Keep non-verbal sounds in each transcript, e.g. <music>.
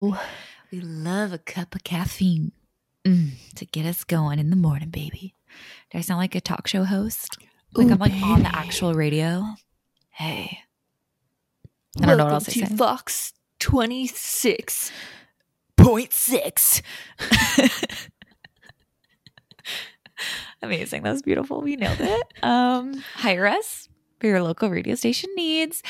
We love a cup of caffeine mm, to get us going in the morning, baby. Do I sound like a talk show host? Like Ooh, I'm like on the actual radio. Hey. I don't know what else I to say. Vox 26. Point. <laughs> Amazing. That was beautiful. We nailed it. Um, hire us for your local radio station needs.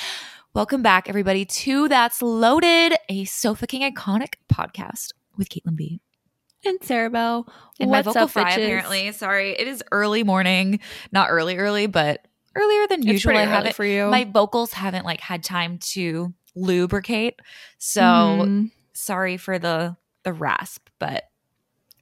Welcome back, everybody, to That's Loaded, a Sofa King iconic podcast with Caitlin B. And Sarah Bell. And What's my vocal up, fry, bitches? apparently. Sorry, it is early morning. Not early, early, but earlier than It's usual. I haven't for you. my vocals haven't like had time to lubricate. So Mhm. sorry for the the rasp, but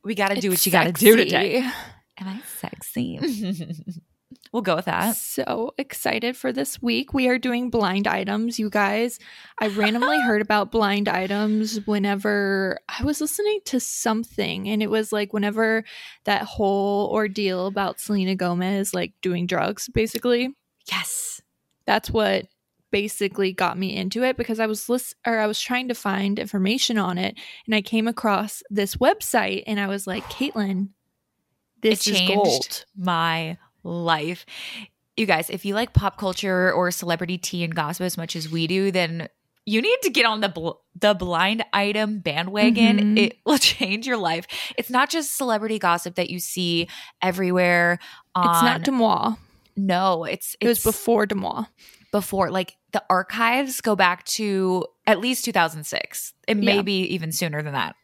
we got to do It's what you got to do today. Am I sexy? <laughs> we'll go with that. So excited for this week. We are doing blind items, you guys. I randomly <laughs> heard about blind items whenever I was listening to something, and it was like whenever that whole ordeal about Selena Gomez like doing drugs, basically. Yes. That's what basically got me into it because I was list- or I was trying to find information on it and I came across this website and I was like, Caitlin, this it is changed gold. my life. You guys, if you like pop culture or celebrity tea and gossip as much as we do, then you need to get on the bl- the blind item bandwagon. Mhm. It <laughs> will change your life. It's not just celebrity gossip that you see everywhere. On, It's not Deuxmoi. no, it's It was it's before Deuxmoi. before. Like the archives go back to at least 2006. It may Yeah. be even sooner than that.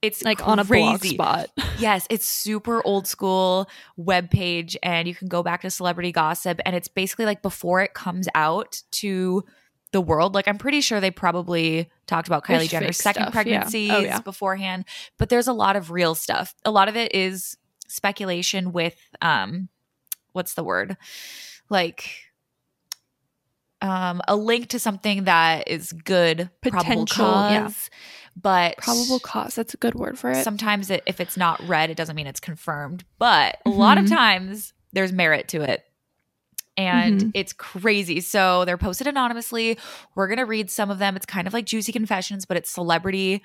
It's Like on a blog crazy. spot. <laughs> Yes, it's super old school web page and you can go back to celebrity gossip and it's basically like before it comes out to the world. Like I'm pretty sure they probably talked about Kylie Jenner's second stuff, yeah. Oh, yeah. beforehand, but there's a lot of real stuff. A lot of it is speculation with um what's the word? Like um a link to something that is good Potential, cause. yeah. But Probable cause. That's a good word for it. sometimes it, if it's not read, it doesn't mean it's confirmed. But a lot of Mhm. times there's merit to it. And Mhm. it's crazy. So they're posted anonymously. We're going to read some of them. It's kind of like Juicy Confessions, but it's celebrity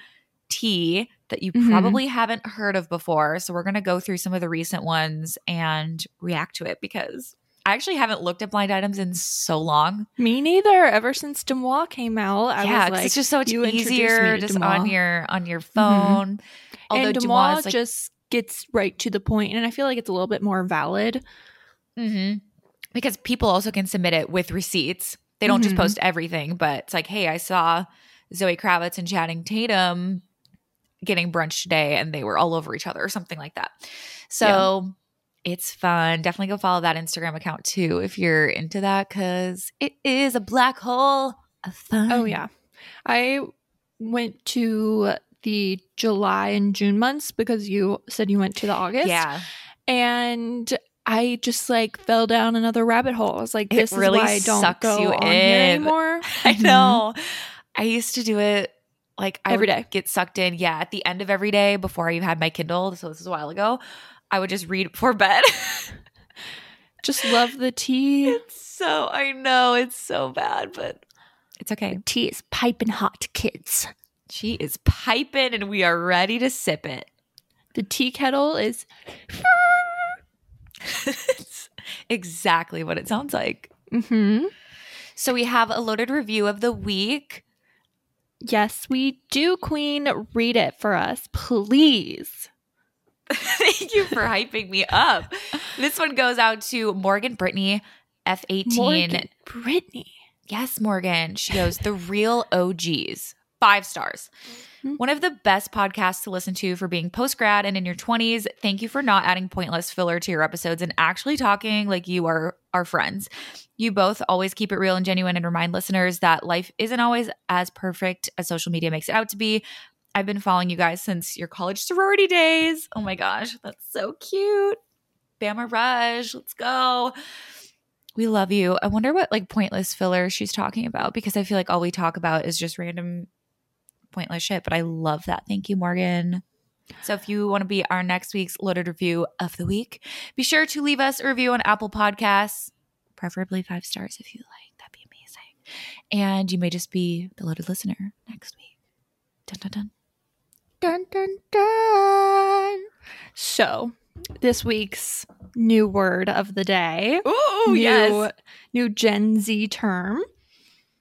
tea that you Mhm. probably haven't heard of before. So we're going to go through some of the recent ones and react to it because I actually haven't looked at blind items in so long. Me neither. Ever since Deuxmoi came out, I yeah, like, it's just so much easier just Deuxmoi. on your on your phone. Although and Deuxmoi Deuxmoi like just gets right to the point, and I feel like it's a little bit more valid. hmm Because people also can submit it with receipts. They don't just Mhm. post everything, but it's like, hey, I saw Zoe Kravitz and Channing Tatum getting brunch today and they were all over each other or something like that. So it's fun. Definitely go follow that Instagram account too if you're into that because it is a black hole of fun. Oh yeah, I went to the July and June months because you said you went to the August. Yeah. and I just like fell down another rabbit hole. I was like, It this really is why I don't sucks go you on here in. <laughs> anymore. I Mhm. know. I used to do it like I Every day. get sucked in. Yeah, at the end of every day before I even had my Kindle. So this is a while ago. I would just read before bed. <laughs> Just love the tea. it's so I know it's so bad, but it's okay. tea is piping hot, kids. She is piping, and we are ready to sip it. The tea kettle is it's <laughs> exactly what it sounds like. hmm So we have a loaded review of the week. Yes, we do, Queen. Read it for us, please. <laughs> Thank you for hyping me up. This one goes out to Morgan Brittany, F18. Morgan, Brittany. Yes, Morgan. She goes, The Real OGs. Five stars. Mhm. One of the best podcasts to listen to for being post grad and in your 20s. Thank you for not adding pointless filler to your episodes and actually talking like you are our friends. You both always keep it real and genuine and remind listeners that life isn't always as perfect as social media makes it out to be. I've been following you guys since your college sorority days. Oh my gosh, that's so cute. Bama Rush, let's go. We love you. I wonder what like pointless filler she's talking about because I feel like all we talk about is just random pointless shit. But I love that. Thank you, Morgan. So if you want to be our next week's loaded review of the week, be sure to leave us a review on Apple Podcasts, preferably five stars if you like. That'd be amazing. And you may just be the loaded listener next week. Dun, dun, dun. Dun dun dun. So, this week's new word of the day. Ooh, new, new Gen Z term.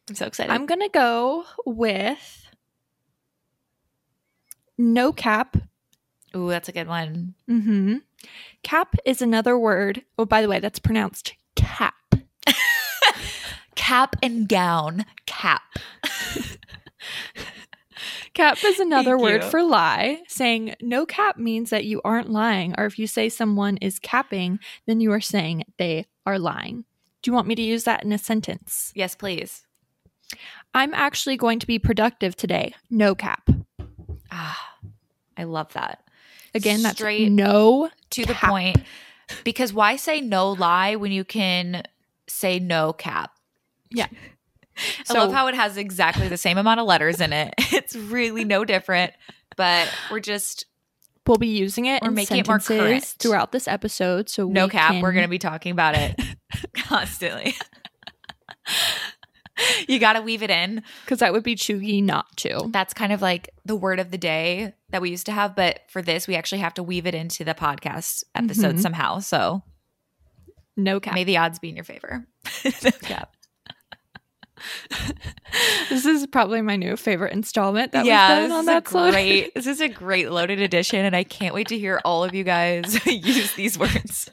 I'm so excited. I'm gonna go with no cap. Ooh, that's a good one. Mm-hmm. Cap is another word. Oh, by the way, that's pronounced cap. <laughs> Cap and gown. Cap. <laughs> Cap is another Thank word you. for lie. Saying no cap means that you aren't lying, or if you say someone is capping, then you are saying they are lying. Do you want me to use that in a sentence? Yes, please. I'm actually going to be productive today. No cap. Ah, I love that. Again, that's Straight no to the point. Because why say no lie when you can say no cap? Yeah. <laughs> I love how it has exactly the same amount of letters in it. <laughs> It's really no different, but we're just we'll be using it We're making it more current. throughout this episode. So no we cap. can- We're going to be talking about it <laughs> constantly. you got to weave it in. because that would be chuggy not to. That's kind of like the word of the day that we used to have, but for this, we actually have to weave it into the podcast episode Mhm. somehow. So No cap. may the odds be in your favor. no cap. <laughs> This is probably my new favorite installment that yeah, we've done on that great. <laughs> This is a great loaded edition, and I can't wait to hear all of you guys <laughs> use these words.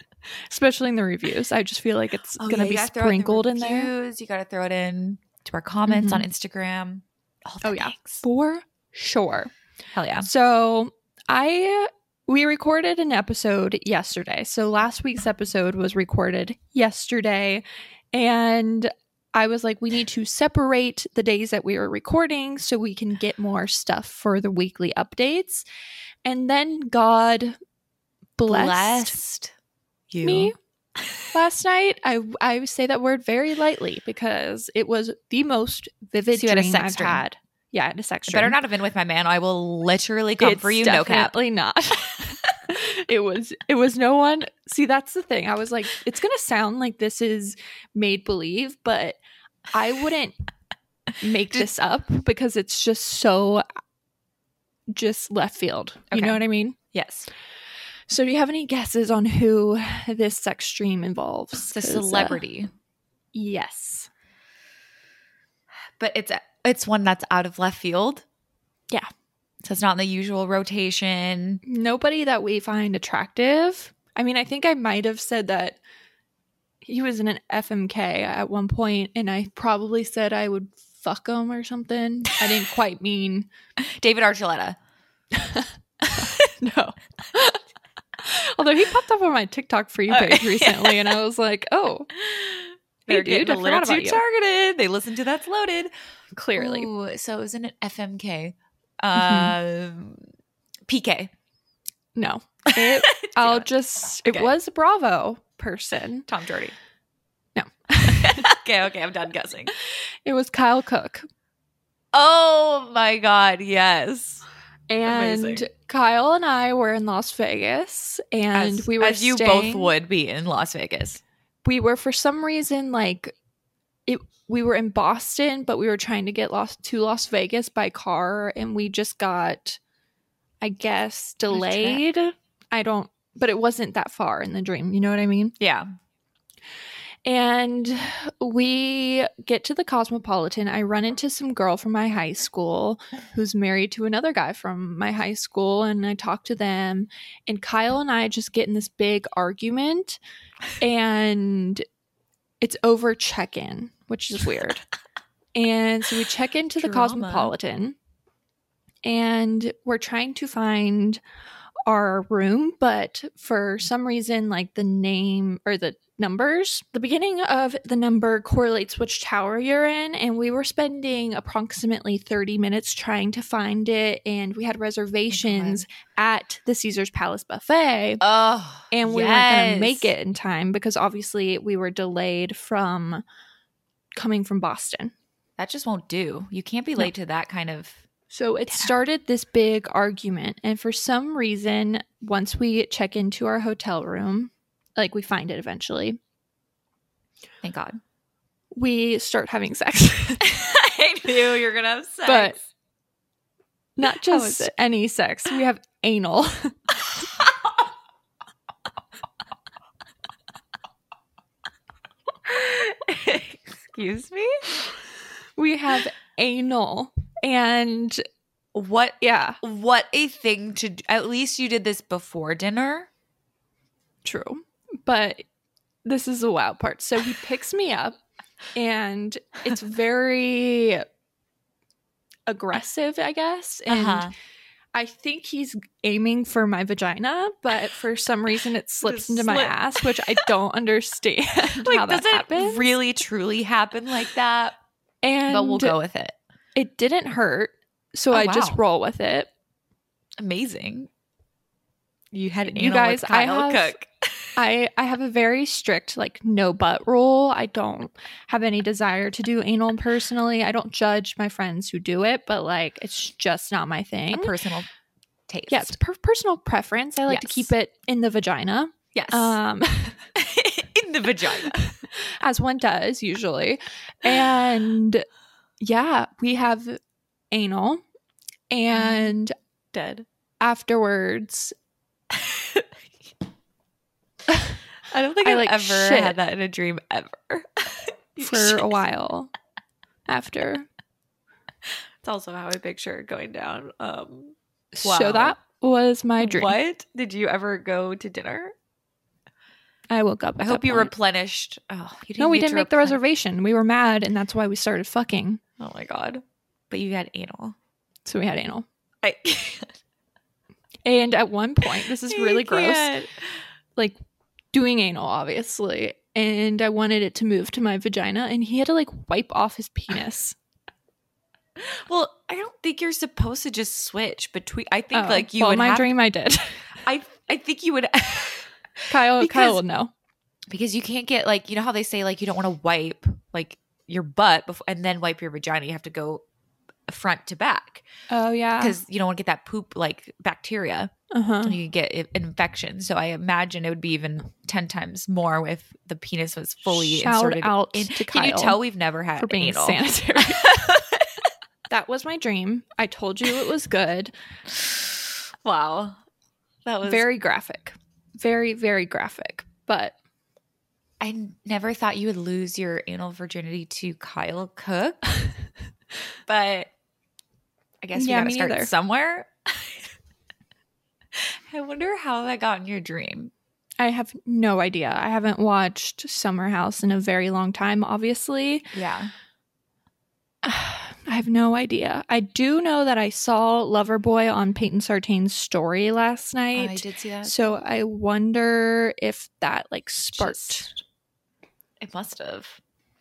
especially in the reviews. I just feel like it's Oh, gonna yeah, be gotta it in the sprinkled in there reviews, You got to throw it in to our comments on Mhm. Instagram. All the Oh, yeah. things. for sure. hell yeah. So I we recorded an episode yesterday. So last week's episode was recorded yesterday, and I was like, we need to separate the days that we were recording so we can get more stuff for the weekly updates. And then God blessed, Blessed you. me last night. I I say that word very lightly because it was the most vivid So you had a sex I've dream. had. Yeah, I had a sex dream. better not have been with my man. I will literally come It's for you. No cap. definitely not. <laughs> it was it was no one. See, that's the thing. I was like, it's gonna sound like this is made believe, but I wouldn't make this up because it's just so just left field. You know what I mean? Yes. So, do you have any guesses on who this sex stream involves? The uh, celebrity, yes. but it's it's one that's out of left field. Yeah. So it's not in the usual rotation. Nobody that we find attractive. I mean, I think I might have said that he was in an FMK at one point, and I probably said I would fuck him or something. I didn't <laughs> quite mean David Archuleta. <laughs> no. Although he popped up on my TikTok for you Oh, page yeah. recently, and I <laughs> was like, oh, Hey, They're dude, getting a little too targeted. They listen to that's loaded. clearly. Ooh, so it was in an FMK. Mhm. Um, PK. No. It, I'll just, it Okay. was Bravo person. Tom Jordy. No. <laughs> okay, okay, I'm done guessing. It was Kyle Cooke. Oh my god, yes. And Amazing. Kyle and I were in Las Vegas, and as, we were as you staying- both would be in Las Vegas. We were for some reason like it. We were in Boston, but we were trying to get lost to Las Vegas by car, and we just got, I guess, What a trip. delayed. I don't, but it wasn't that far in the dream. You know what I mean? Yeah. And we get to the Cosmopolitan. I run into some girl from my high school who's married to another guy from my high school, and I talk to them. And Kyle and I just get in this big argument, and it's over check in, which is weird. and so we check into the Drama. Cosmopolitan, and we're trying to find our room, but for some reason, like the name or the numbers, the beginning of the number correlates which tower you're in, and we were spending approximately 30 minutes trying to find it, and we had reservations at the Caesar's Palace buffet. Oh, And we weren't going to make it in time because obviously we were delayed from coming from Boston. That just won't do. You can't be No. late to that kind of. So it started this big argument. And for some reason, once we check into our hotel room, like we find it eventually, Thank God. we start having sex. <laughs> I knew you were gonna have sex. But- Not just any sex. We have anal. <laughs> <laughs> Excuse me? we have anal. And What yeah, what a thing to do. At least you did this before dinner. true. But this is the wild part. So he picks me up and it's very aggressive, I guess. And Uh-huh. I think he's aiming for my vagina, but for some reason it slips Just into my ass, which I don't understand <laughs> Like how that does it happens. really truly happen like that? and but we'll go with it. It didn't hurt, so Oh, I just roll with it. Amazing. You had You guys, I have- Cooke. <laughs> I I have a very strict like no butt rule. I don't have any desire to do anal personally. I don't judge my friends who do it, but like it's just not my A thing. personal taste. yeah, it's per- personal preference. I like to keep it in the vagina. Yes. Um <laughs> <laughs> In the vagina. as one does usually. And yeah, we have anal and Dead. afterwards <laughs> I don't think I, I've like, ever shit. had that in a dream ever. <laughs> For a while after. It's also how I picture it going down. Um, So Wow. that was my dream. What did you ever go to dinner? I woke up. I hope you point. replenished. Oh, you didn't No, we didn't make the reservation. We were mad, and that's why we started fucking. Oh my god! But you had anal. So we had anal. I, <laughs> And at one point, this is <laughs> really gross, like doing anal, obviously. And I wanted it to move to my vagina, and he had to like wipe off his penis. <laughs> Well, I don't think you're supposed to just switch between. I think Oh, like you well, would my have. dream, I did. I I think you would Kyle, Because- Kyle will know. because you can't get like you know how they say like you don't want to wipe like your butt before and then wipe your vagina. You have to go front to back Oh yeah, because you don't want to get that poop like bacteria. uh huh. you get infection. So I imagine it would be even ten times more if the penis was fully Shout inserted. out in. to Can you tell we've never had for being anal? sanitary. <laughs> that was my dream. I told you it was good. wow, that was Very graphic, very very graphic. But I never thought you would lose your anal virginity to Kyle Cooke, <laughs> but I guess we Yeah, gotta start neither. somewhere. <laughs> I wonder how that got in your dream. I have no idea. I haven't watched Summer House in a very long time, obviously. Yeah, <sighs> I have no idea. I do know that I saw Loverboy on Peyton Sartain's story last oh, night. I did see that. So I wonder if that like sparked. Just- it must have.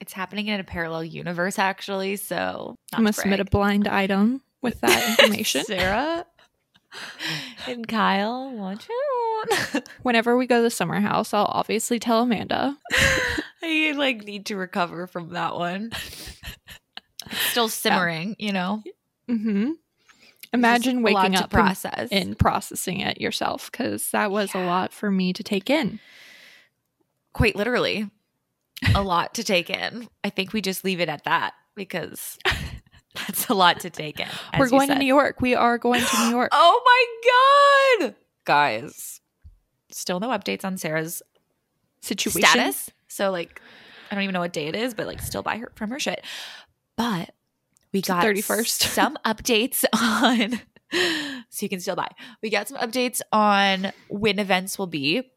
It's happening in a parallel universe, actually. So I'm gonna submit a blind item with that <laughs> information. Sarah <laughs> and Kyle, watch out. <laughs> Whenever we go to the summer house, I'll obviously tell Amanda. I like need to recover from that one. It's still simmering, you know. hmm Imagine There's a lot waking up process. and processing it yourself because that was a lot for me to take in. quite literally a lot to take in. I think we just leave it at that because <laughs> that's a lot to take in. We're going to. New York. We are going to New <gasps> York. Oh my god, guys! Still no updates on Sarah's Situation. status. So like, I don't even know what day it is, but like, still buy her from her shit. But we got 31st. <laughs> some updates on. <laughs> so you can still buy. We got some updates on when events will be.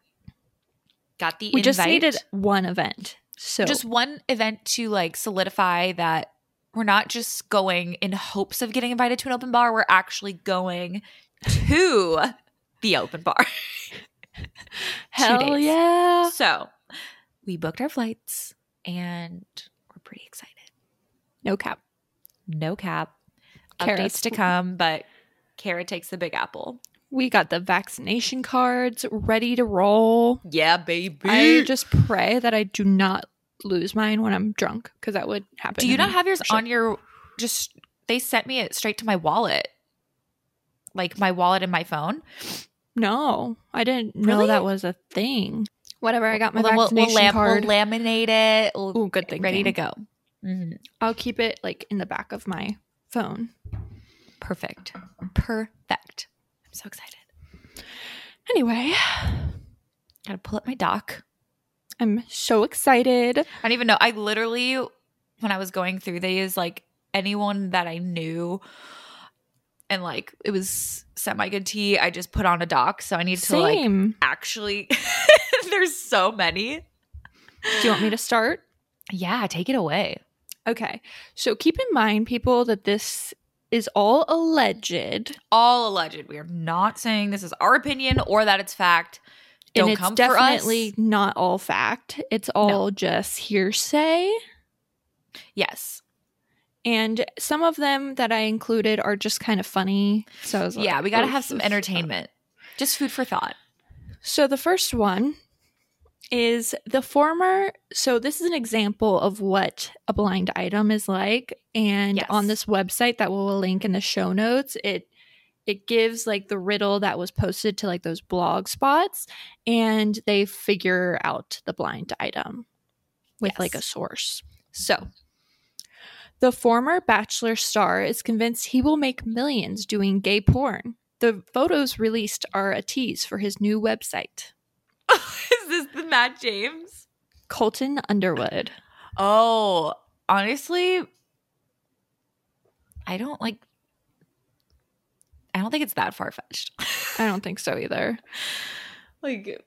Got the We just needed one event. So just one event to like solidify that we're not just going in hopes of getting invited to an open bar. We're actually going to the open bar. <laughs> hell yeah. So we booked our flights and we're pretty excited. No cap. No cap. Kara- Updates to come, but Kara takes the big apple. We got the vaccination cards ready to roll. Yeah, baby. I just pray that I do not lose mine when I'm drunk because that would happen. Do you not have yours sure. on your just they sent me it straight to my wallet. Like my wallet and my phone. No, I didn't know that was a thing. Whatever. I got my Well, then we'll, we'll, vaccination lam- card. we'll laminate it. We'll Ooh, good thinking. ready to go. Mhm. I'll keep it like in the back of my phone. Perfect. Perfect. I'm so excited. Anyway, Gotta pull up my doc. I'm so excited. I don't even know. I literally, when I was going through these, like anyone that I knew and like it was semi good tea, I just put on a doc. So I need to like actually, <laughs> there's so many. Do you want me to start? Yeah, take it away. Okay. So keep in mind, people, that this is all alleged. All alleged. We are not saying this is our opinion or that it's fact. Don't and it's come definitely for us. not all fact. It's all just hearsay. Yes. And some of them that I included are just kind of funny. So I was like, Yeah, we got to "Oh, have some entertainment. Just food for thought. So the first one is the former. So this is an example of what a blind item is like, and Yes. on this website that we'll link in the show notes, it it gives like the riddle that was posted to like those blog spots, and they figure out the blind item with like a source. So. The former Bachelor star is convinced he will make millions doing gay porn. The photos released are a tease for his new website. <laughs> is this the Matt James? Colton Underwood. Oh, honestly, I don't like. I don't think it's that far fetched. I don't think so either. <laughs> like,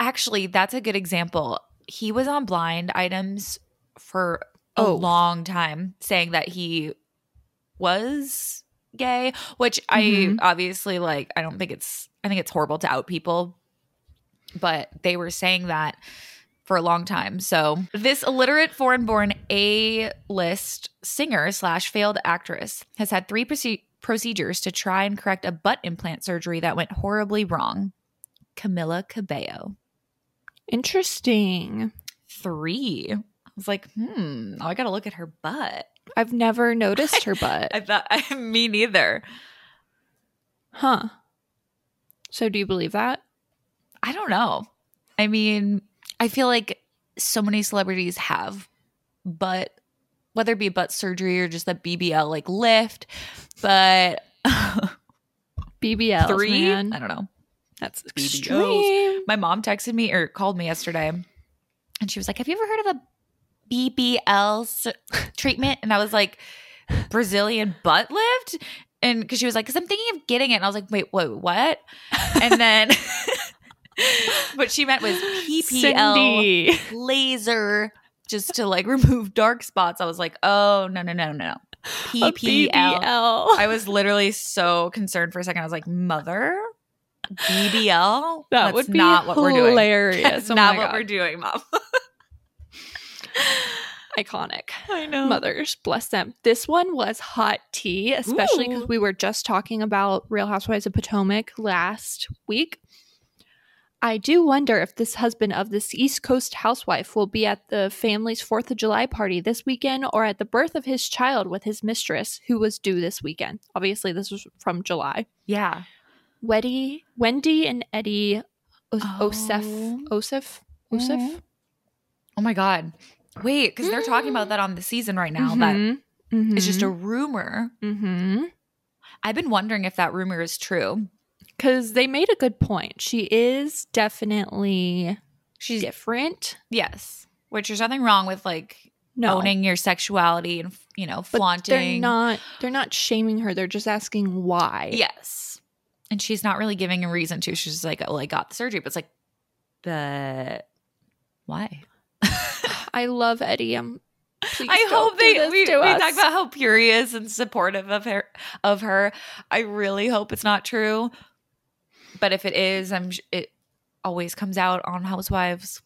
actually, that's a good example. He was on blind items for a Oh. long time, saying that he was gay, which I Mhm. obviously like. I don't think it's. I think it's horrible to out people, but they were saying that for a long time. So this illiterate foreign-born A-list singer slash failed actress has had three proce- procedures to try and correct a butt implant surgery that went horribly wrong. Camila Cabello, Interesting. three. I was like, hmm. Oh, I got to look at her butt. I've never <laughs> noticed her butt. I thought <laughs> me neither. Huh. So do you believe that? I don't know. I mean, I feel like so many celebrities have butt, whether it be butt surgery or just that BBL like lift, but <laughs> BBL. three, Man. I don't know. That's BBLs. extreme. My mom texted me or called me yesterday, and she was like, "Have you ever heard of a BBL treatment?" And I was like, "Brazilian butt lift." And because she was like, because I'm thinking of getting it. And I was like, wait, wait, what? And then <laughs> what she meant was PPL Cindy. laser just to like <laughs> remove dark spots. I was like, oh no, no, no, no. PPL. I was literally so concerned for a second. I was like, mother? BBL? that That's would be not what we're doing. hilarious. That's <laughs> Oh not what we're doing, mom. <laughs> Iconic. I know. Mothers, bless them. This one was hot tea, especially because we were just talking about Real Housewives of Potomac last week. I do wonder if this husband of this East Coast housewife will be at the family's 4th of July party this weekend or at the birth of his child with his mistress, who was due this weekend. Obviously, this was from July. Yeah. Wendy, Wendy and Eddie o- Oh. Osef, Osef, Osef. Mhm. Oh my God. Wait, because they're talking about that on the season right now. That Mhm. it's just a rumor. Mm-hmm. I've been wondering if that rumor is true. Because they made a good point. She is definitely She's different. yes, which there's nothing wrong with like No, owning your sexuality and you know but flaunting. they're not. They're not shaming her. They're just asking why. Yes, and she's not really giving a reason to. She's just like, "Oh, I got the surgery," but it's like, but why? <laughs> I love Eddie. I'm. please I hope they we, we talk about how pure he is and supportive of her of her. I really hope it's not true. But if it is, I'm it always comes out on Housewives.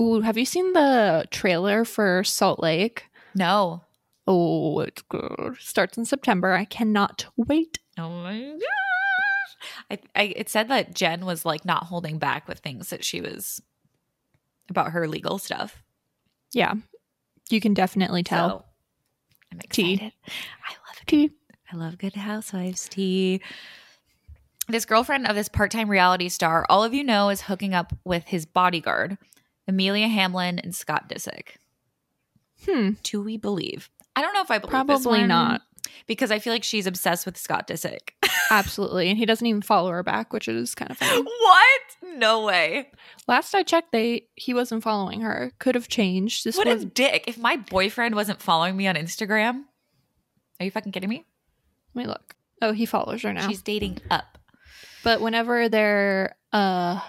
Ooh, have you seen the trailer for Salt Lake? No. Oh, it's good. Starts in September. I cannot wait. Oh my gosh. I, I it said that Jen was like not holding back with things that she was about her legal stuff. Yeah, you can definitely tell. So, I'm Tea. excited. I love. Tea. I love good housewives tea. This girlfriend of this part-time reality star, all of you know, is hooking up with his bodyguard, Amelia Hamlin and Scott Disick. Hmm. Do we believe? I don't know if I believe this Probably not. because I feel like she's obsessed with Scott Disick. <laughs> Absolutely. And he doesn't even follow her back, which is kind of funny. what? No way. Last I checked, they he wasn't following her. Could have changed. This what was a dick. If my boyfriend wasn't following me on Instagram, are you fucking kidding me? let me look. Oh, he follows her now. She's dating up. But whenever their uh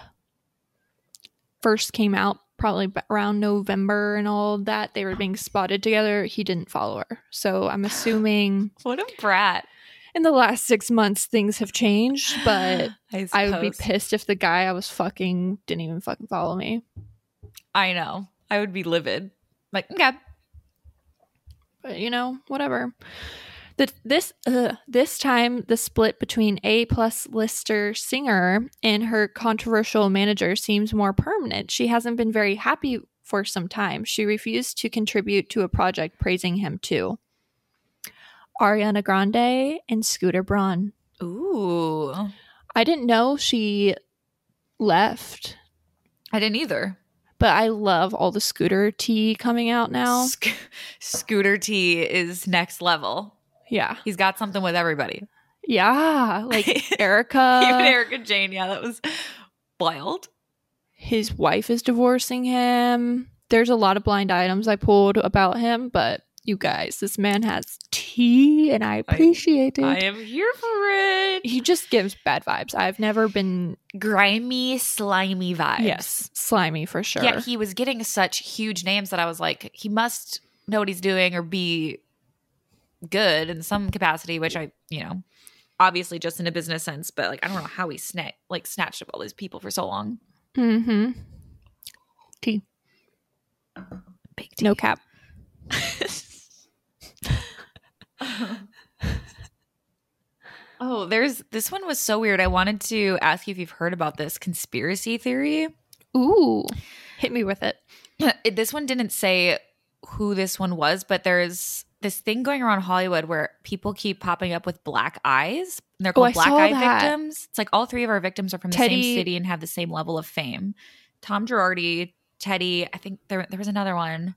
first came out, probably around November and all that, they were being spotted together. He didn't follow her. So I'm <sighs> assuming What a brat. in the last six months things have changed, <sighs> but I, I would be pissed if the guy I was fucking didn't even fucking follow me. I know. I would be livid. Like, okay. But you know, whatever. The, this uh, this time the split between A plus lister singer and her controversial manager seems more permanent. She hasn't been very happy for some time. She refused to contribute to a project praising him too. Ariana Grande and Scooter Braun. Ooh. I didn't know she left, I didn't either. but I love all the Scooter tea coming out now. Sc- Scooter T is next level. Yeah. He's got something with everybody. Yeah. <laughs> Like Erica. Even Erika Jayne. Yeah, that was wild. his wife is divorcing him. There's a lot of blind items I pulled about him, but you guys, this man has tea and I appreciate I it. I am here for it. he just gives bad vibes. I've never been Grimy, slimy vibes. yes, slimy for sure. Yeah, he was getting such huge names that I was like, he must know what he's doing or be good in some capacity, which I, you know, obviously just in a business sense, but like I don't know how he sna- like snatched up all these people for so long. mm-hmm. Tea. Big No cap. <laughs> oh, there's this one was so weird. I wanted to ask you if you've heard about this conspiracy theory. Ooh. Hit me with it. It- <laughs> this one didn't say who this one was, but there's this thing going around Hollywood where people keep popping up with black eyes. And they're Oh, called I black eye that. victims. It's like all three of our victims are from the same city and have the same level of fame. Tom Girardi, Teddi, I think there there was another one.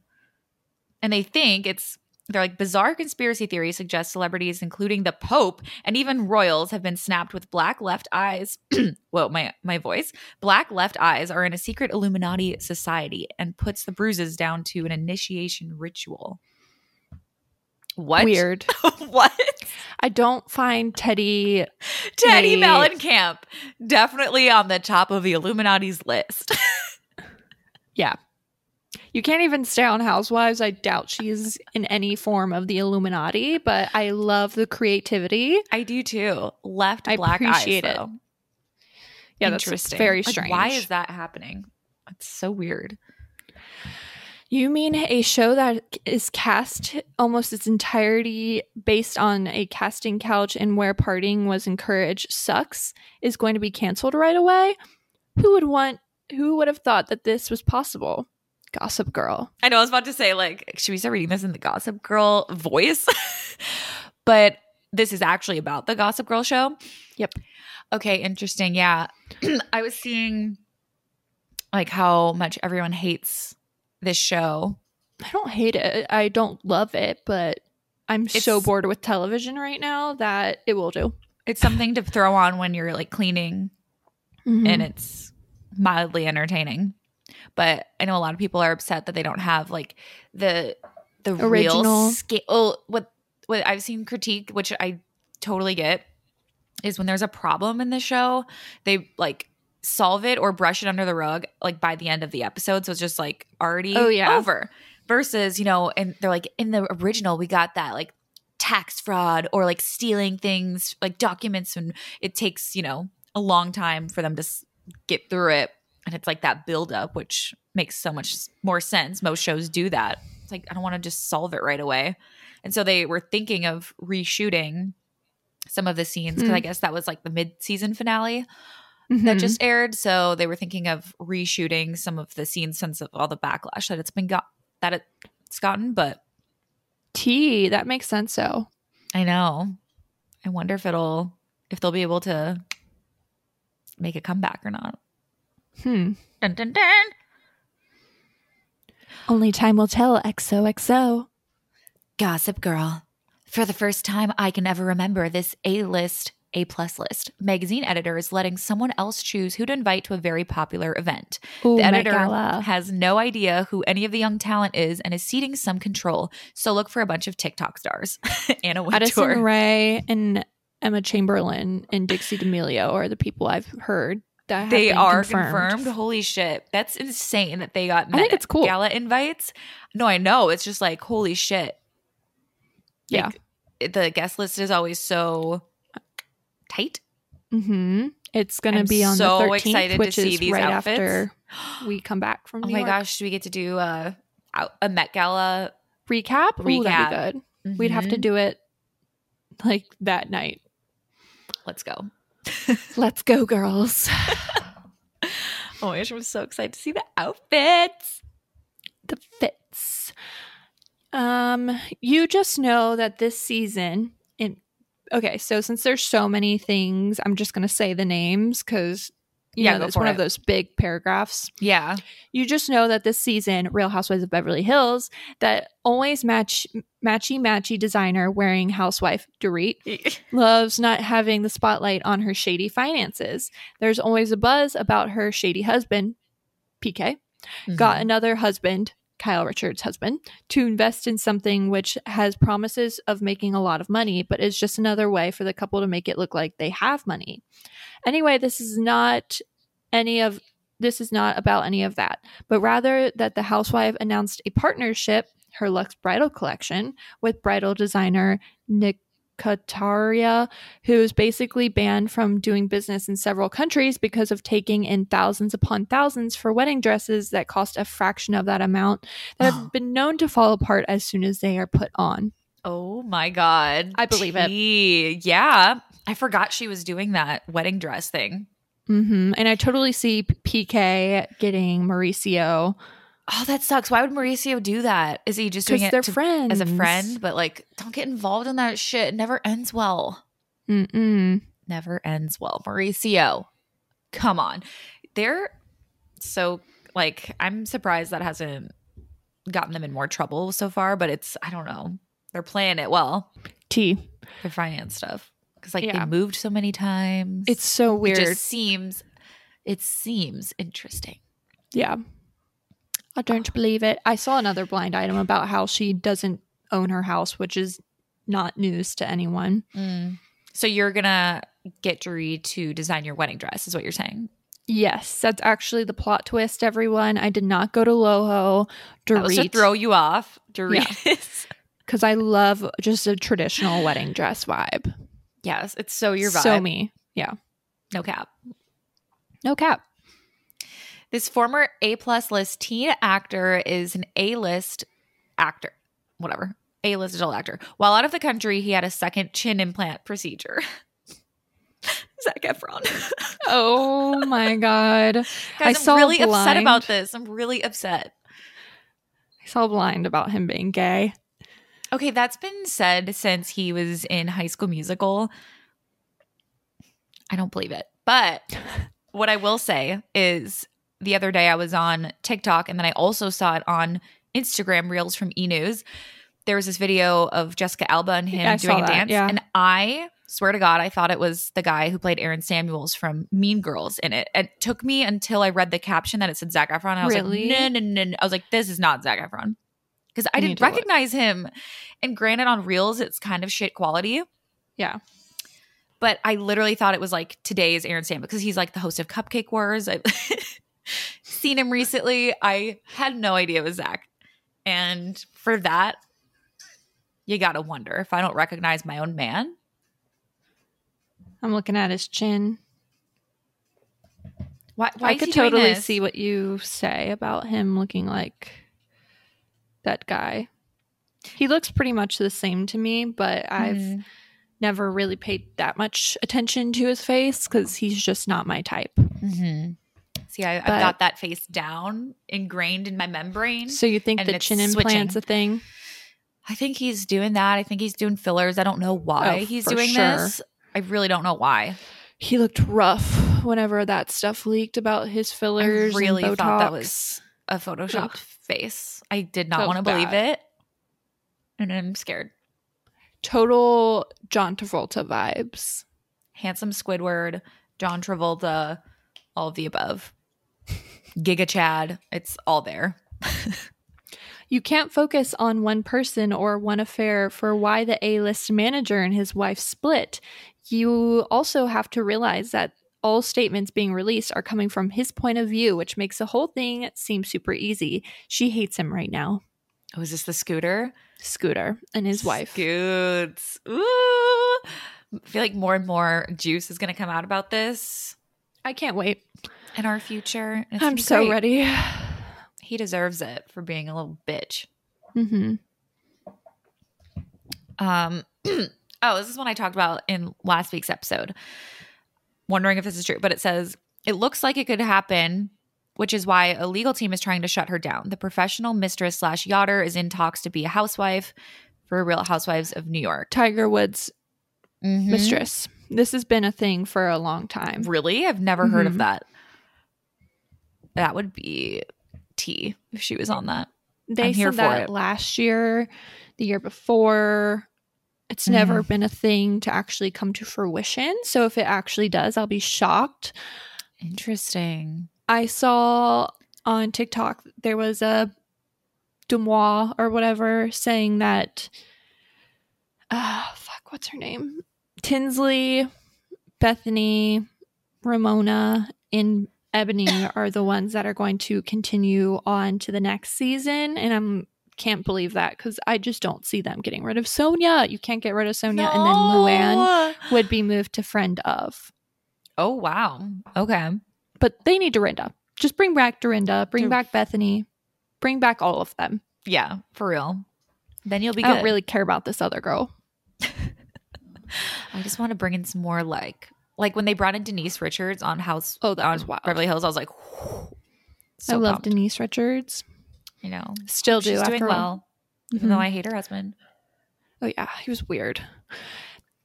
And they think it's they're like bizarre conspiracy theories suggest celebrities, including the Pope and even royals, have been snapped with black left eyes. <clears throat> Whoa, my my voice. Black left eyes are in a secret Illuminati society and puts the bruises down to an initiation ritual. What? Weird. <laughs> what? I don't find Teddi Teddi Hey. Mellencamp definitely on the top of the Illuminati's list. <laughs> Yeah. You can't even stay on Housewives. I doubt she's in any form of the Illuminati, but I love the creativity. I do too. Left I black appreciate eyes. it. Though. Yeah, that's Interesting. very Like, strange. why is that happening? It's so weird. You mean a show that is cast almost its entirety based on a casting couch and where partying was encouraged sucks is going to be canceled right away? Who would want who would have thought that this was possible? Gossip Girl. I know I was about to say, like, should we start reading this in the Gossip Girl voice? <laughs> but this is actually about the Gossip Girl show. Yep. Okay, interesting. Yeah. <clears throat> I was seeing like how much everyone hates this show. I don't hate it. I don't love it, but I'm so bored with television right now that it will do. It's something to throw on when you're like cleaning Mm-hmm. and it's mildly entertaining. But I know a lot of people are upset that they don't have like the the Original. real scale. Oh, what what I've seen critique, which I totally get, is when there's a problem in the show, they like solve it or brush it under the rug like by the end of the episode. So it's just like already Oh, yeah. over. Versus, you know, and they're like in the original, we got that like tax fraud or like stealing things like documents and it takes, you know, a long time for them to s- get through it. And it's like that buildup, which makes so much more sense. Most shows do that. It's like, I don't want to just solve it right away. And so they were thinking of reshooting some of the scenes because Hmm. I guess that was like the mid season finale Mhm. that just aired. So they were thinking of reshooting some of the scenes since of all the backlash that it's been got that it's gotten. But T. That makes sense. So I know. I wonder if it'll if they'll be able to make a comeback or not. hmm. Dun dun dun. Only time will tell. XOXO. Gossip Girl. For the first time I can ever remember, this A list, A plus list magazine editor is letting someone else choose who to invite to a very popular event. Ooh, The editor has no idea who any of the young talent is and is ceding some control. So look for a bunch of TikTok stars. <laughs> Anna Addison Rae and Emma Chamberlain and Dixie D'Amelio are the people I've heard that have They are confirmed. confirmed. Holy shit. That's insane that they got I think Met it's cool. gala invites. No, I know. It's just like, holy shit. Yeah. Like, the guest list is always so tight. Mm-hmm. It's going to be on so the 13th, excited to which see is these right outfits. after <gasps> we come back from Oh New my York. gosh, do we get to do a a Met Gala Recap? Ooh, that'd Recap. be good. We'd have to Mhm. do it like that night. Let's go. <laughs> Let's go, girls. <laughs> Oh my gosh, I'm so excited to see the outfits. the fits. Um, you just know that this season in okay, so since there's so many things, I'm just gonna say the names because you Yeah, know it's one it. of those big paragraphs. Yeah. You just know that this season, Real Housewives of Beverly Hills, that always match matchy matchy designer wearing housewife Dorit <laughs> loves not having the spotlight on her shady finances. There's always a buzz about her shady husband, PK, got mm-hmm. another husband, Kyle Richards' husband, to invest in something which has promises of making a lot of money, but is just another way for the couple to make it look like they have money. Anyway, this is not any of this is not about any of that, but rather that the housewife announced a partnership, her Lux Bridal collection, with bridal designer Nick Kataria, who is basically banned from doing business in several countries because of taking in thousands upon thousands for wedding dresses that cost a fraction of that amount that have <gasps> been known to fall apart as soon as they are put on. Oh my god. I believe it. it. Yeah. I forgot she was doing that wedding dress thing. Mm-hmm. And I totally see PK getting Mauricio Oh, that sucks. Why would Mauricio do that? Is he just doing it they're to- friends as a friend? But like, don't get involved in that shit. It never ends well. Mm-mm. Never ends well. Mauricio, come on. They're so like, I'm surprised that hasn't gotten them in more trouble so far, but it's, I don't know. They're playing it well, T. their finance stuff. Because like Yeah. they moved so many times. It's so weird. It just seems, it seems interesting. Yeah. I don't believe it. I saw another blind item about how she doesn't own her house, which is not news to anyone. Mm. So you're gonna get Dree to design your wedding dress, is what you're saying? Yes, that's actually the plot twist, everyone. I did not go to Loho was to throw you off. Dorit. <laughs> because I love just a traditional wedding dress vibe. yes, it's so your vibe. So me. Yeah. No cap. No cap. This former A plus list teen actor is an A list actor, whatever, A list adult actor. While out of the country, he had a second chin implant procedure. <laughs> Zac Efron. <laughs> Oh my God. Guys, I am really upset about this. I'm really upset. I saw blind about him being gay. Okay, that's been said since he was in High School Musical. I don't believe it. But <laughs> what I will say is the other day I was on TikTok and then I also saw it on Instagram Reels from E News. There was this video of Jessica Alba and him I saw doing a dance. yeah. And I swear to God, I thought it was the guy who played Aaron Samuels from Mean Girls in it. It took me until I read the caption that it said Zac Efron. And I was Really? like, no, no, no, no. I was like, this is not Zac Efron. Because I I didn't to look. recognize him. And granted, on Reels, it's kind of shit quality. Yeah. But I literally thought it was like today's Aaron Sam because he's like the host of Cupcake Wars. I've <laughs> seen him recently. I had no idea it was Zach. And for that, you gotta wonder if I don't recognize my own man. I'm looking at his chin. Why, why I could totally see what you say about him looking like that guy. He looks pretty much the same to me, but I've Mhm. never really paid that much attention to his face because he's just not my type. Mhm. See, I, I've got that face down, ingrained in my membrane. So you think the chin switching. implant's a thing? I think he's doing that. I think he's doing fillers. I don't know why Oh, he's doing sure. this. I really don't know why. He looked rough whenever that stuff leaked about his fillers. I really and thought that was a photoshopped Ugh. face. I did not want to believe it. And I'm scared. Total John Travolta vibes. Handsome Squidward, John Travolta, all of the above. Giga Chad, it's all there. <laughs> You can't focus on one person or one affair for why the A list manager and his wife split. You also have to realize that all statements being released are coming from his point of view, which makes the whole thing seem super easy. She hates him right now. Oh, is this the scooter? Scooter and his wife. Scoots. Ooh. I feel like more and more juice is going to come out about this I can't wait. In our future. It's I'm so great. ready. He deserves it for being a little bitch. Mm-hmm. Um, <clears throat> oh, this is one I talked about in last week's episode. Wondering if this is true, but it says it looks like it could happen, which is why a legal team is trying to shut her down. The professional mistress slash yachter is in talks to be a housewife for Real Housewives of New York. Tiger Woods Mhm. mistress. This has been a thing for a long time. Really, I've never heard of Mhm. that. That would be tea if she was on that. They I'm here said for that it. last year, the year before. It's never been a thing to actually come to fruition. So if it actually does, I'll be shocked. Interesting. I saw on TikTok there was a Deuxmoi or whatever saying that uh fuck, what's her name? Tinsley, Bethenny, Ramona, and Ebony <coughs> are the ones that are going to continue on to the next season. And I'm can't believe that because I just don't see them getting rid of Sonja. You can't get rid of Sonja, and then Luann would be moved to friend of. Oh wow. Okay. But they need Dorinda. Just bring back Dorinda. Bring Dur- back Bethenny. Bring back all of them. Yeah, for real. Then you'll be I good. don't really care about this other girl. <laughs> I just want to bring in some more like like when they brought in Denise Richards on House Oh, that on was wild. Beverly Hills. I was like, <sighs> so I love pumped. Denise Richards. You know, Still do. she's after doing all. well, even Mhm. though I hate her husband. Oh yeah, he was weird.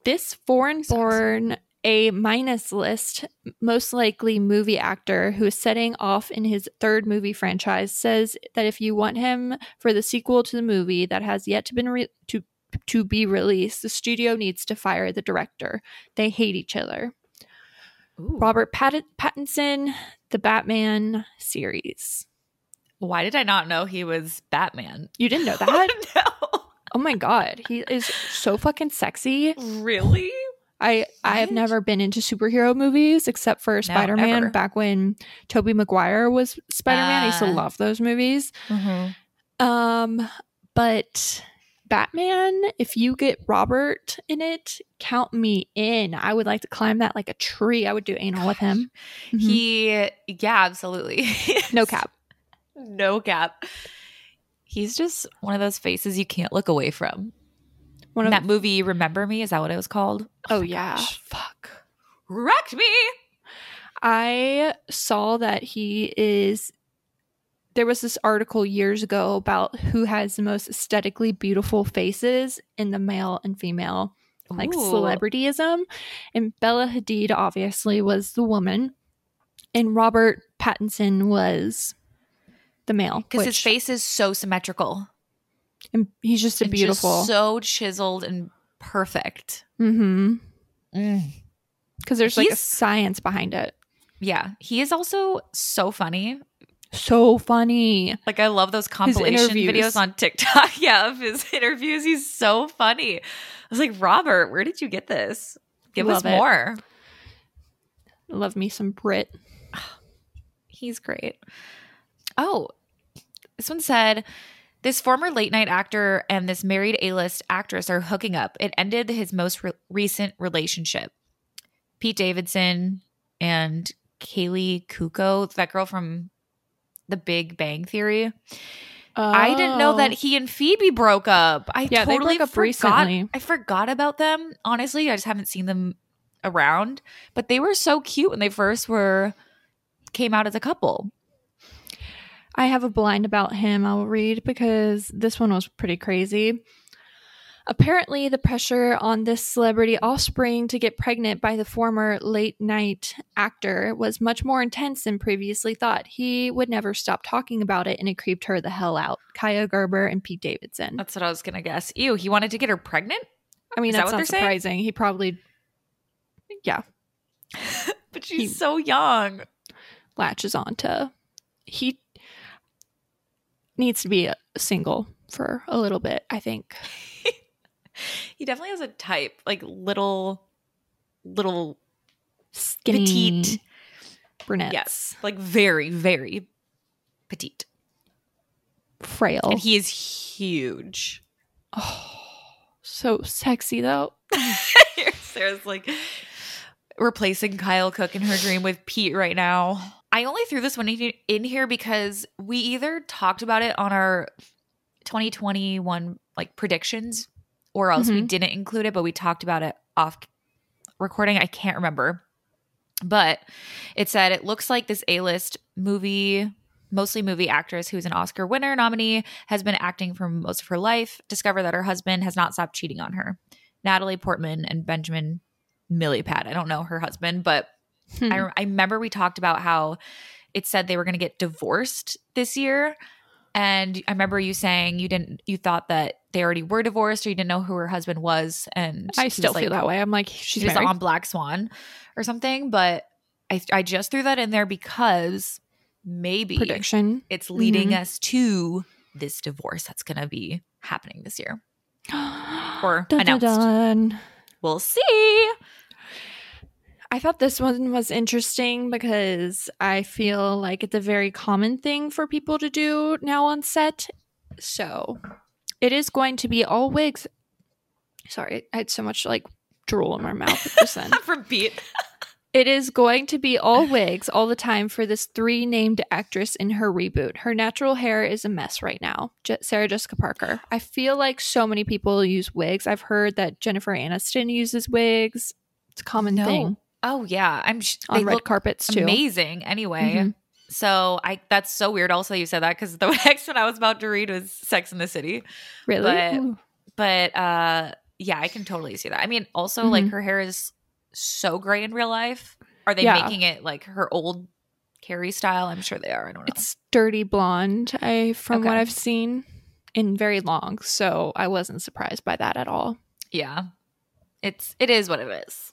This foreign-born A minus list, most likely movie actor who is setting off in his third movie franchise, says that if you want him for the sequel to the movie that has yet to been re- to to be released, the studio needs to fire the director. They hate each other. Ooh. Robert Pat- Pattinson, the Batman series. Why did I not know he was Batman? You didn't know <laughs> that? <laughs> no, oh my god, he is so fucking sexy. really? I I have never been into superhero movies except for Spider Man. Back when Tobey Maguire was Spider Man, I used to Ah. love those movies. Um, but Batman, if you get Robert in it, count me in. I would like to climb that like a tree. I would do anal with him. Mhm. He, yeah, absolutely. no <laughs> cap. no cap. He's just one of those faces you can't look away from. One of that movie, Remember Me, is that what it was called? oh my yeah, gosh. fuck. Wrecked me. I saw that he is. There was this article years ago about who has the most aesthetically beautiful faces in the male and female like Ooh. celebrityism. And Bella Hadid obviously was the woman, and Robert Pattinson was the male. Because his face is so symmetrical. and he's just a and just beautiful. so chiseled and perfect. mm-hmm. Mm. Because there's like a science behind it. Yeah. He is also so funny. So funny. Like I love those compilation videos on TikTok. <laughs> yeah, of his interviews. He's so funny. I was like, Robert, where did you get this? Give us Love it. more. Love me some Brit. <sighs> He's great. Oh, this one said this former late night actor and this married A list actress are hooking up. It ended his most re- recent relationship. Pete Davidson and Kaley Cuoco, that girl from The Big Bang Theory. I didn't know that Oh. he and Phoebe broke up. I Yeah, totally up forgot. recently. I forgot about them. Honestly, I just haven't seen them around. But they were so cute when they first were came out as a couple. I have a blind about him I'll read because this one was pretty crazy. Apparently, the pressure on this celebrity offspring to get pregnant by the former late night actor was much more intense than previously thought. He would never stop talking about it, and it creeped her the hell out. Kaia Gerber and Pete Davidson. That's what I was gonna guess. Ew, he wanted to get her pregnant. I mean, Is that that's what not they're saying? surprising. He probably, yeah, <laughs> but she's He- so young. latches on to. He needs to be a single for a little bit. I think. <laughs> He definitely has a type, like little, little Skinny petite. brunettes. Yes, like very, very petite, frail. and he is huge. oh, so sexy though. <laughs> <laughs> Sarah's like replacing Kyle Cooke in her dream with Pete right now. I only threw this one in in here because we either talked about it on our 2021 like predictions or else we Mhm. didn't include it, but we talked about it off recording. I can't remember. But it said it looks like this A-list movie mostly movie actress who's an Oscar winner nominee has been acting for most of her life discovered that her husband has not stopped cheating on her. Natalie Portman and Benjamin Millepied. I don't know her husband, but Hmm. I, I remember we talked about how it said they were going to get divorced this year. And I remember you saying you didn't, you thought that they already were divorced or you didn't know who her husband was. And I still feel that way. I'm like, she's was married. on Black Swan or something. But I, I just threw that in there because maybe prediction. it's leading Mhm. us to this divorce that's going to be happening this year. <gasps> Or Dun, dun, announced. dun. We'll see. I thought this one was interesting because I feel like it's a very common thing for people to do now on set. So it is going to be all wigs. Sorry, I had so much like drool in my mouth just then. <laughs> From Pete. It is going to be all wigs all the time for this three named actress in her reboot. Her natural hair is a mess right now. Je- Sarah Jessica Parker. I feel like so many people use wigs. I've heard that Jennifer Aniston uses wigs. It's a common No. thing Oh yeah, I'm. Sh- on they red look carpets too. amazing. Anyway, Mhm. so I that's so weird. Also, you said that because the <laughs> next one I was about to read was Sex in the City. Really? But- Ooh. But uh yeah, I can totally see that. I mean, also like Mhm. her hair is so gray in real life. Are they Yeah. making it like her old Carrie style? I'm sure they are. I don't know. It's dirty blonde. I from what I've seen, and very long. So I wasn't surprised by that at all. yeah, it's it is what it is.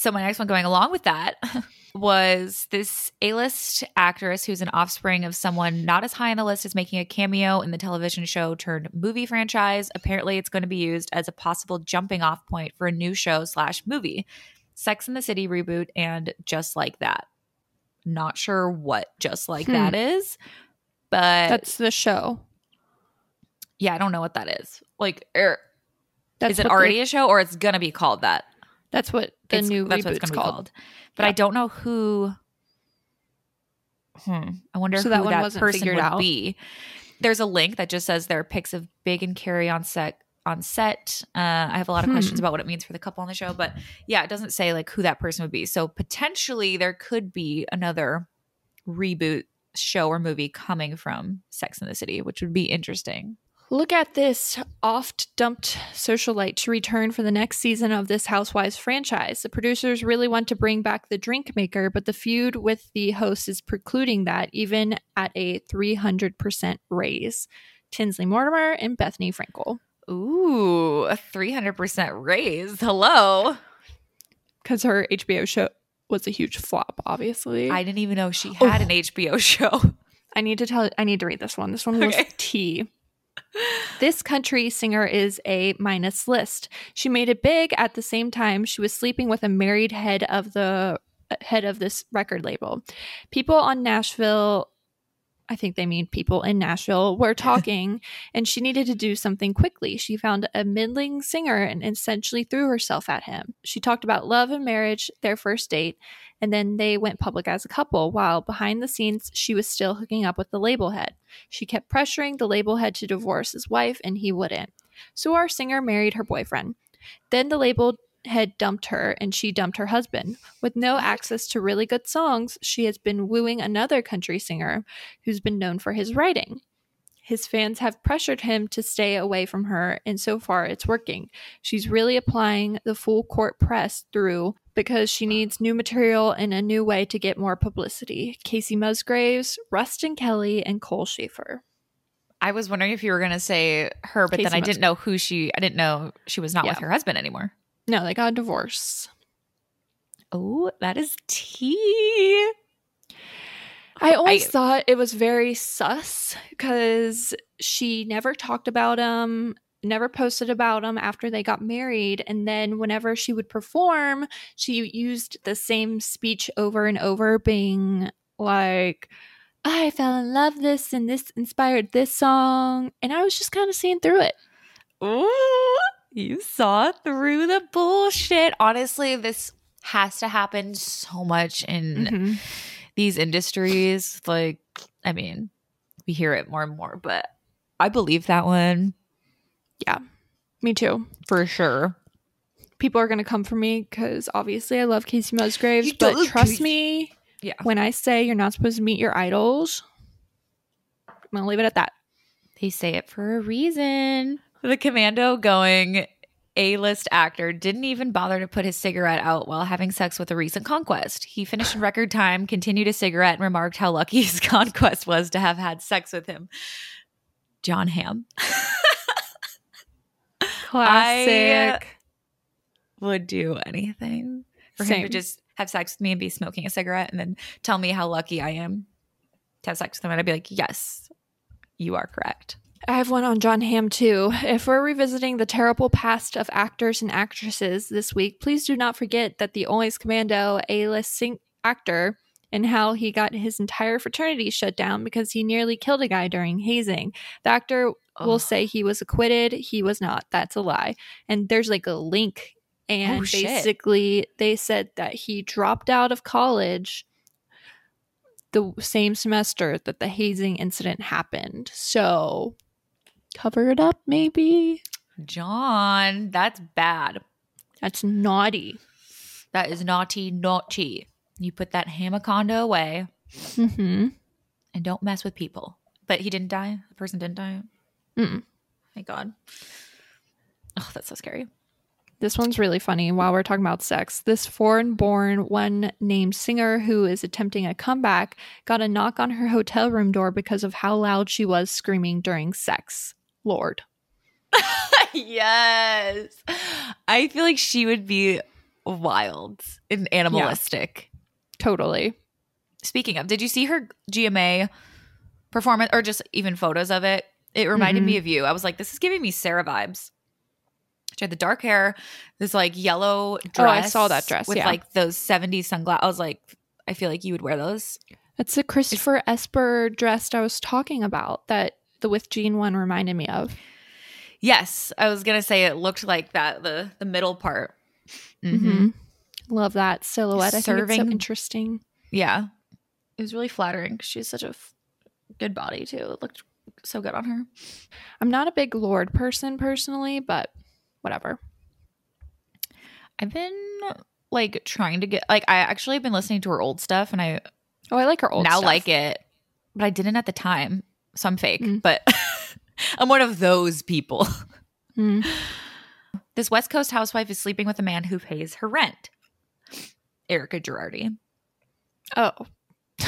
So my next one going along with that <laughs> was this A-list actress who's an offspring of someone not as high on the list as making a cameo in the television show turned movie franchise. Apparently, it's going to be used as a possible jumping off point for a new show slash movie, Sex in the City reboot, and just like that. Not sure what just like Hmm. that is, but That's the show. yeah, I don't know what that is. Like, er, That's is it the- already a show or it's gonna be called that? that's what the It's- new that's what it's called. be called. But I don't know who. Hmm. I wonder So who that that, one wasn't person would out. be. There's a link that just says there are pics of Big and Carrie on set. On set, uh, I have a lot of Hmm. questions about what it means for the couple on the show, but yeah, it doesn't say like who that person would be. So potentially there could be another reboot show or movie coming from Sex in the City, which would be interesting. Look at this oft dumped socialite to return for the next season of this Housewives franchise. The producers really want to bring back the drink maker, but the feud with the host is precluding that, even at a 300% raise. Tinsley Mortimer and Bethenny Frankel. Ooh, a 300% raise. Hello. Because her HBO show was a huge flop, obviously. I didn't even know she oh. had Oh. an HBO show. I need to tell I need to read this one. This one was Okay. T. This country singer is a minus list. She made it big at the same time she was sleeping with a married head of the head of this record label. People on Nashville I think they mean people in Nashville were <laughs> talking and she needed to do something quickly. She found a middling singer and essentially threw herself at him. She talked about love and marriage, their first date, and then they went public as a couple while behind the scenes she was still hooking up with the label head. She kept pressuring the label head to divorce his wife and he wouldn't. So our singer married her boyfriend. Then the label head dumped her and she dumped her husband. With no access to really good songs, she has been wooing another country singer who's been known for his writing. His fans have pressured him to stay away from her, and so far it's working. She's really applying the full court press through because she needs new material and a new way to get more publicity. Kacey Musgraves, Ruston Kelly, and Cole Schafer. I was wondering if you were gonna say her, but Kacey then I Musgrave. didn't know who she. I didn't know she was not with her husband anymore. No, they got a divorce. Oh, that is tea. I always I- thought it was very sus because she never talked about him, never posted about him after they got married. And then whenever she would perform, she used the same speech over and over, being like, I fell in love this and this inspired this song. And I was just kind of seeing through it. Ooh, you saw through the bullshit. Honestly, this has to happen so much in Mhm. these industries. Like, I mean, we hear it more and more, but I believe that one Yeah, Me too. for sure. People are going to come for me because obviously I love Kacey Musgraves, but trust Kacey. me, Yeah. when I say you're not supposed to meet your idols, I'm going to leave it at that. They say it for a reason. The commando going A list actor didn't even bother to put his cigarette out while having sex with a recent conquest. He finished in record time, continued his cigarette, and remarked how lucky his <laughs> conquest was to have had sex with him. Jon Hamm Classic. would do anything for him to just have sex with me and be smoking a cigarette and then tell me how lucky I am to have sex with him. And I'd be like, yes, you are correct. I have one on Jon Hamm too. If we're revisiting the terrible past of actors and actresses this week, please do not forget that the Always Commando A-list sing- actor and how he got his entire fraternity shut down because he nearly killed a guy during hazing. The actor will say he was acquitted. He was not. That's a lie. And there's like a link. And Oh, shit. basically, they said that he dropped out of college the same semester that the hazing incident happened. So cover it up, maybe. John, that's bad. That's naughty. That is naughty, naughty. You put that hamaconda away Mm-hmm. and don't mess with people. But he didn't die. The person didn't die. Mm. Thank God. Oh, that's so scary. This one's really funny while we're talking about sex. This foreign born, one named singer who is attempting a comeback got a knock on her hotel room door because of how loud she was screaming during sex. Lorde. <laughs> yes. I feel like she would be wild and animalistic. Totally. Speaking of, did you see her GMA performance or just even photos of it? It reminded Mhm. me of you. I was like, this is giving me Sarah vibes. She had the dark hair, this like yellow dress. Oh, I saw that dress, with yeah. like those 70s sunglasses. I was like, I feel like you would wear those. That's the Christopher Esber dress I was talking about that the with Jean one reminded me of. Yes, I was gonna say it looked like that the the middle part. Mhm. Mm-hmm. Love that silhouette. I think it's so Serving- interesting. Yeah, it was really flattering. She's such a f- good body too. It looked so good on her. I'm not a big Lorde person personally, but whatever. I've been like trying to get like I actually have been listening to her old stuff and I Oh, I like her old now stuff. like it, but I didn't at the time, so I'm fake. Mm. But <laughs> I'm one of those people. <laughs> Mm. This West Coast housewife is sleeping with a man who pays her rent. Erika Girardi. Oh. <laughs>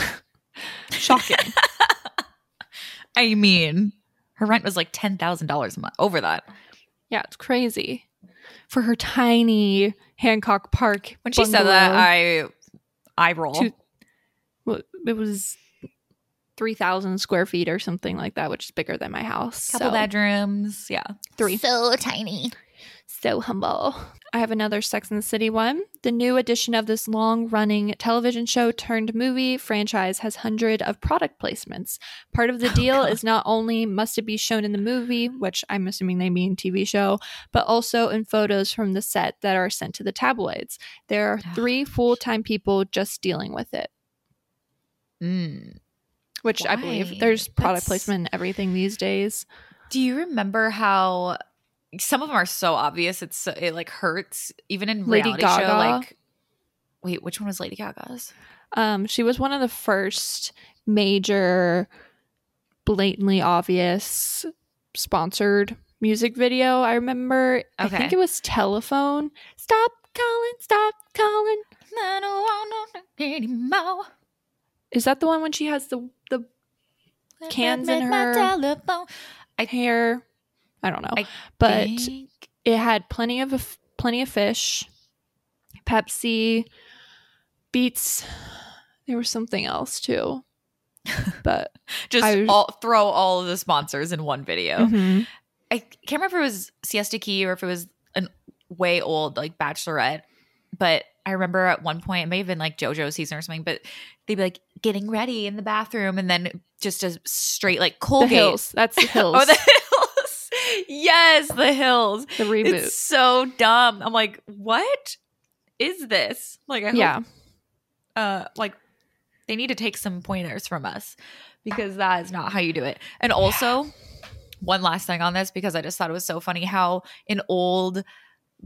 Shocking. I mean, her rent was like ten thousand dollars a month. Over that. yeah, it's crazy. For her tiny Hancock Park. When she said that, I I roll. Two- well, it was 3,000 square feet or something like that, which is bigger than my house. couple so, bedrooms. Yeah. Three. So tiny. So humble. I have another Sex and the City one. The new edition of this long running television show turned movie franchise has hundred of product placements. Part of the Oh, deal God. is not only must it be shown in the movie, which I'm assuming they mean TV show, but also in photos from the set that are sent to the tabloids. There are three full time people just dealing with it. Mm. Which I believe there's product That's- placement in everything these days. Do you remember how some of them are so obvious? It's so, it like hurts even in Lady reality show. Gaga. Like, wait, which one was Lady Gaga's? Um, she was one of the first major, blatantly obvious sponsored music video. I remember. Okay. I think it was Telephone. Stop calling, stop calling. I don't want no anymore. Is that the one when she has the the cans in her hair. I don't know, I but think- it had plenty of plenty of fish, Pepsi, Beats. There was something else too, <laughs> but just I- all, throw all of the sponsors in one video. mhm. I can't remember if it was Siesta Key or if it was an way old like Bachelorette, but I remember at one point it may have been like JoJo season or something, but they'd be like getting ready in the bathroom and then just a straight like the Colgate. hills. That's the <laughs> hills. Oh, the hills. yes, the hills. the reboot. It's so dumb. I'm like, what is this? Like, I hope, yeah, uh, like they need to take some pointers from us because that is not how you do it. And also, one last thing on this because I just thought it was so funny how in old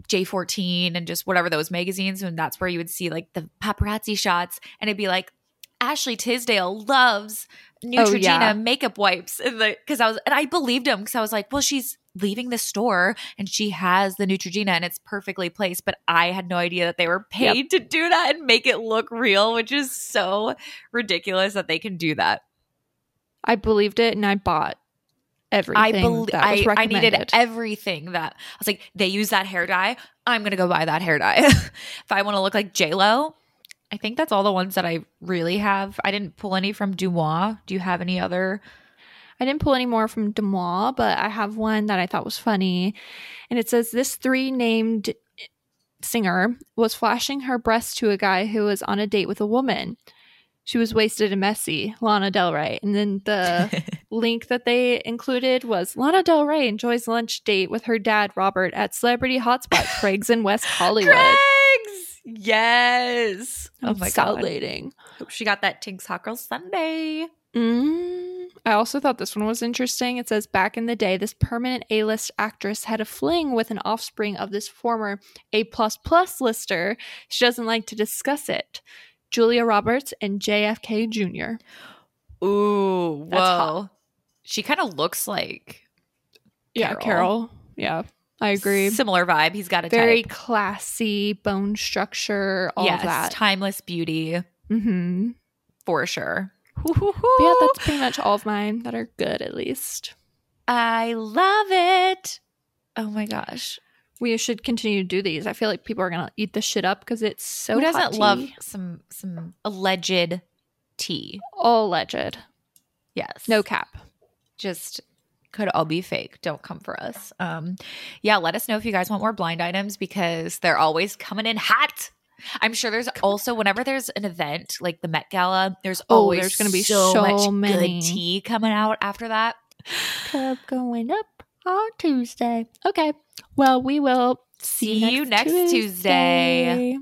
J14 and just whatever those magazines, and that's where you would see like the paparazzi shots, and it'd be like Ashley Tisdale loves Neutrogena Oh, yeah. makeup wipes, because I was and I believed him because I was like, well, she's leaving the store and she has the Neutrogena and it's perfectly placed, but I had no idea that they were paid to do that and make it look real, which is so ridiculous that they can do that. I believed it and I bought everything. I believe I, I needed everything that I was like, they use that hair dye. I'm gonna go buy that hair dye. <laughs> if I want to look like J Lo, I think that's all the ones that I really have. I didn't pull any from Deuxmoi. Do you have any other? I didn't pull any more from Deuxmoi, but I have one that I thought was funny. And it says this three named singer was flashing her breasts to a guy who was on a date with a woman. She was wasted and messy, Lana Del Rey. And then the <laughs> link that they included was Lana Del Rey enjoys lunch date with her dad, Robert, at Celebrity Hotspot, <laughs> Craig's in West Hollywood. Craig's! Yes. Oh my god. salivating. Hope she got that Tiggs Hot Girl Sunday. Mm, I also thought this one was interesting. It says back in the day, this permanent A list actress had a fling with an offspring of this former A plus plus lister. She doesn't like to discuss it. Julia Roberts and JFK Jr. Ooh, whoa. Hot. She kind of looks like Yeah, Carol. Carol. Yeah, I agree. Similar vibe. He's got a Very type. classy bone structure, all yes, of that. timeless beauty mm-hmm. for sure. Yeah, that's pretty much all of mine that are good, at least. I love it. Oh my gosh. We should continue to do these. I feel like people are gonna eat this shit up because it's so. Who doesn't tea. love some some alleged tea? all alleged? Yes. No cap. just could all be fake. Don't come for us. Um yeah, let us know if you guys want more blind items because they're always coming in hot. I'm sure there's also whenever there's an event like the Met Gala, there's Oh, always there's gonna be so, so much many. good tea coming out after that. Club going up on Tuesday. Okay. Well, we will See you next Tuesday.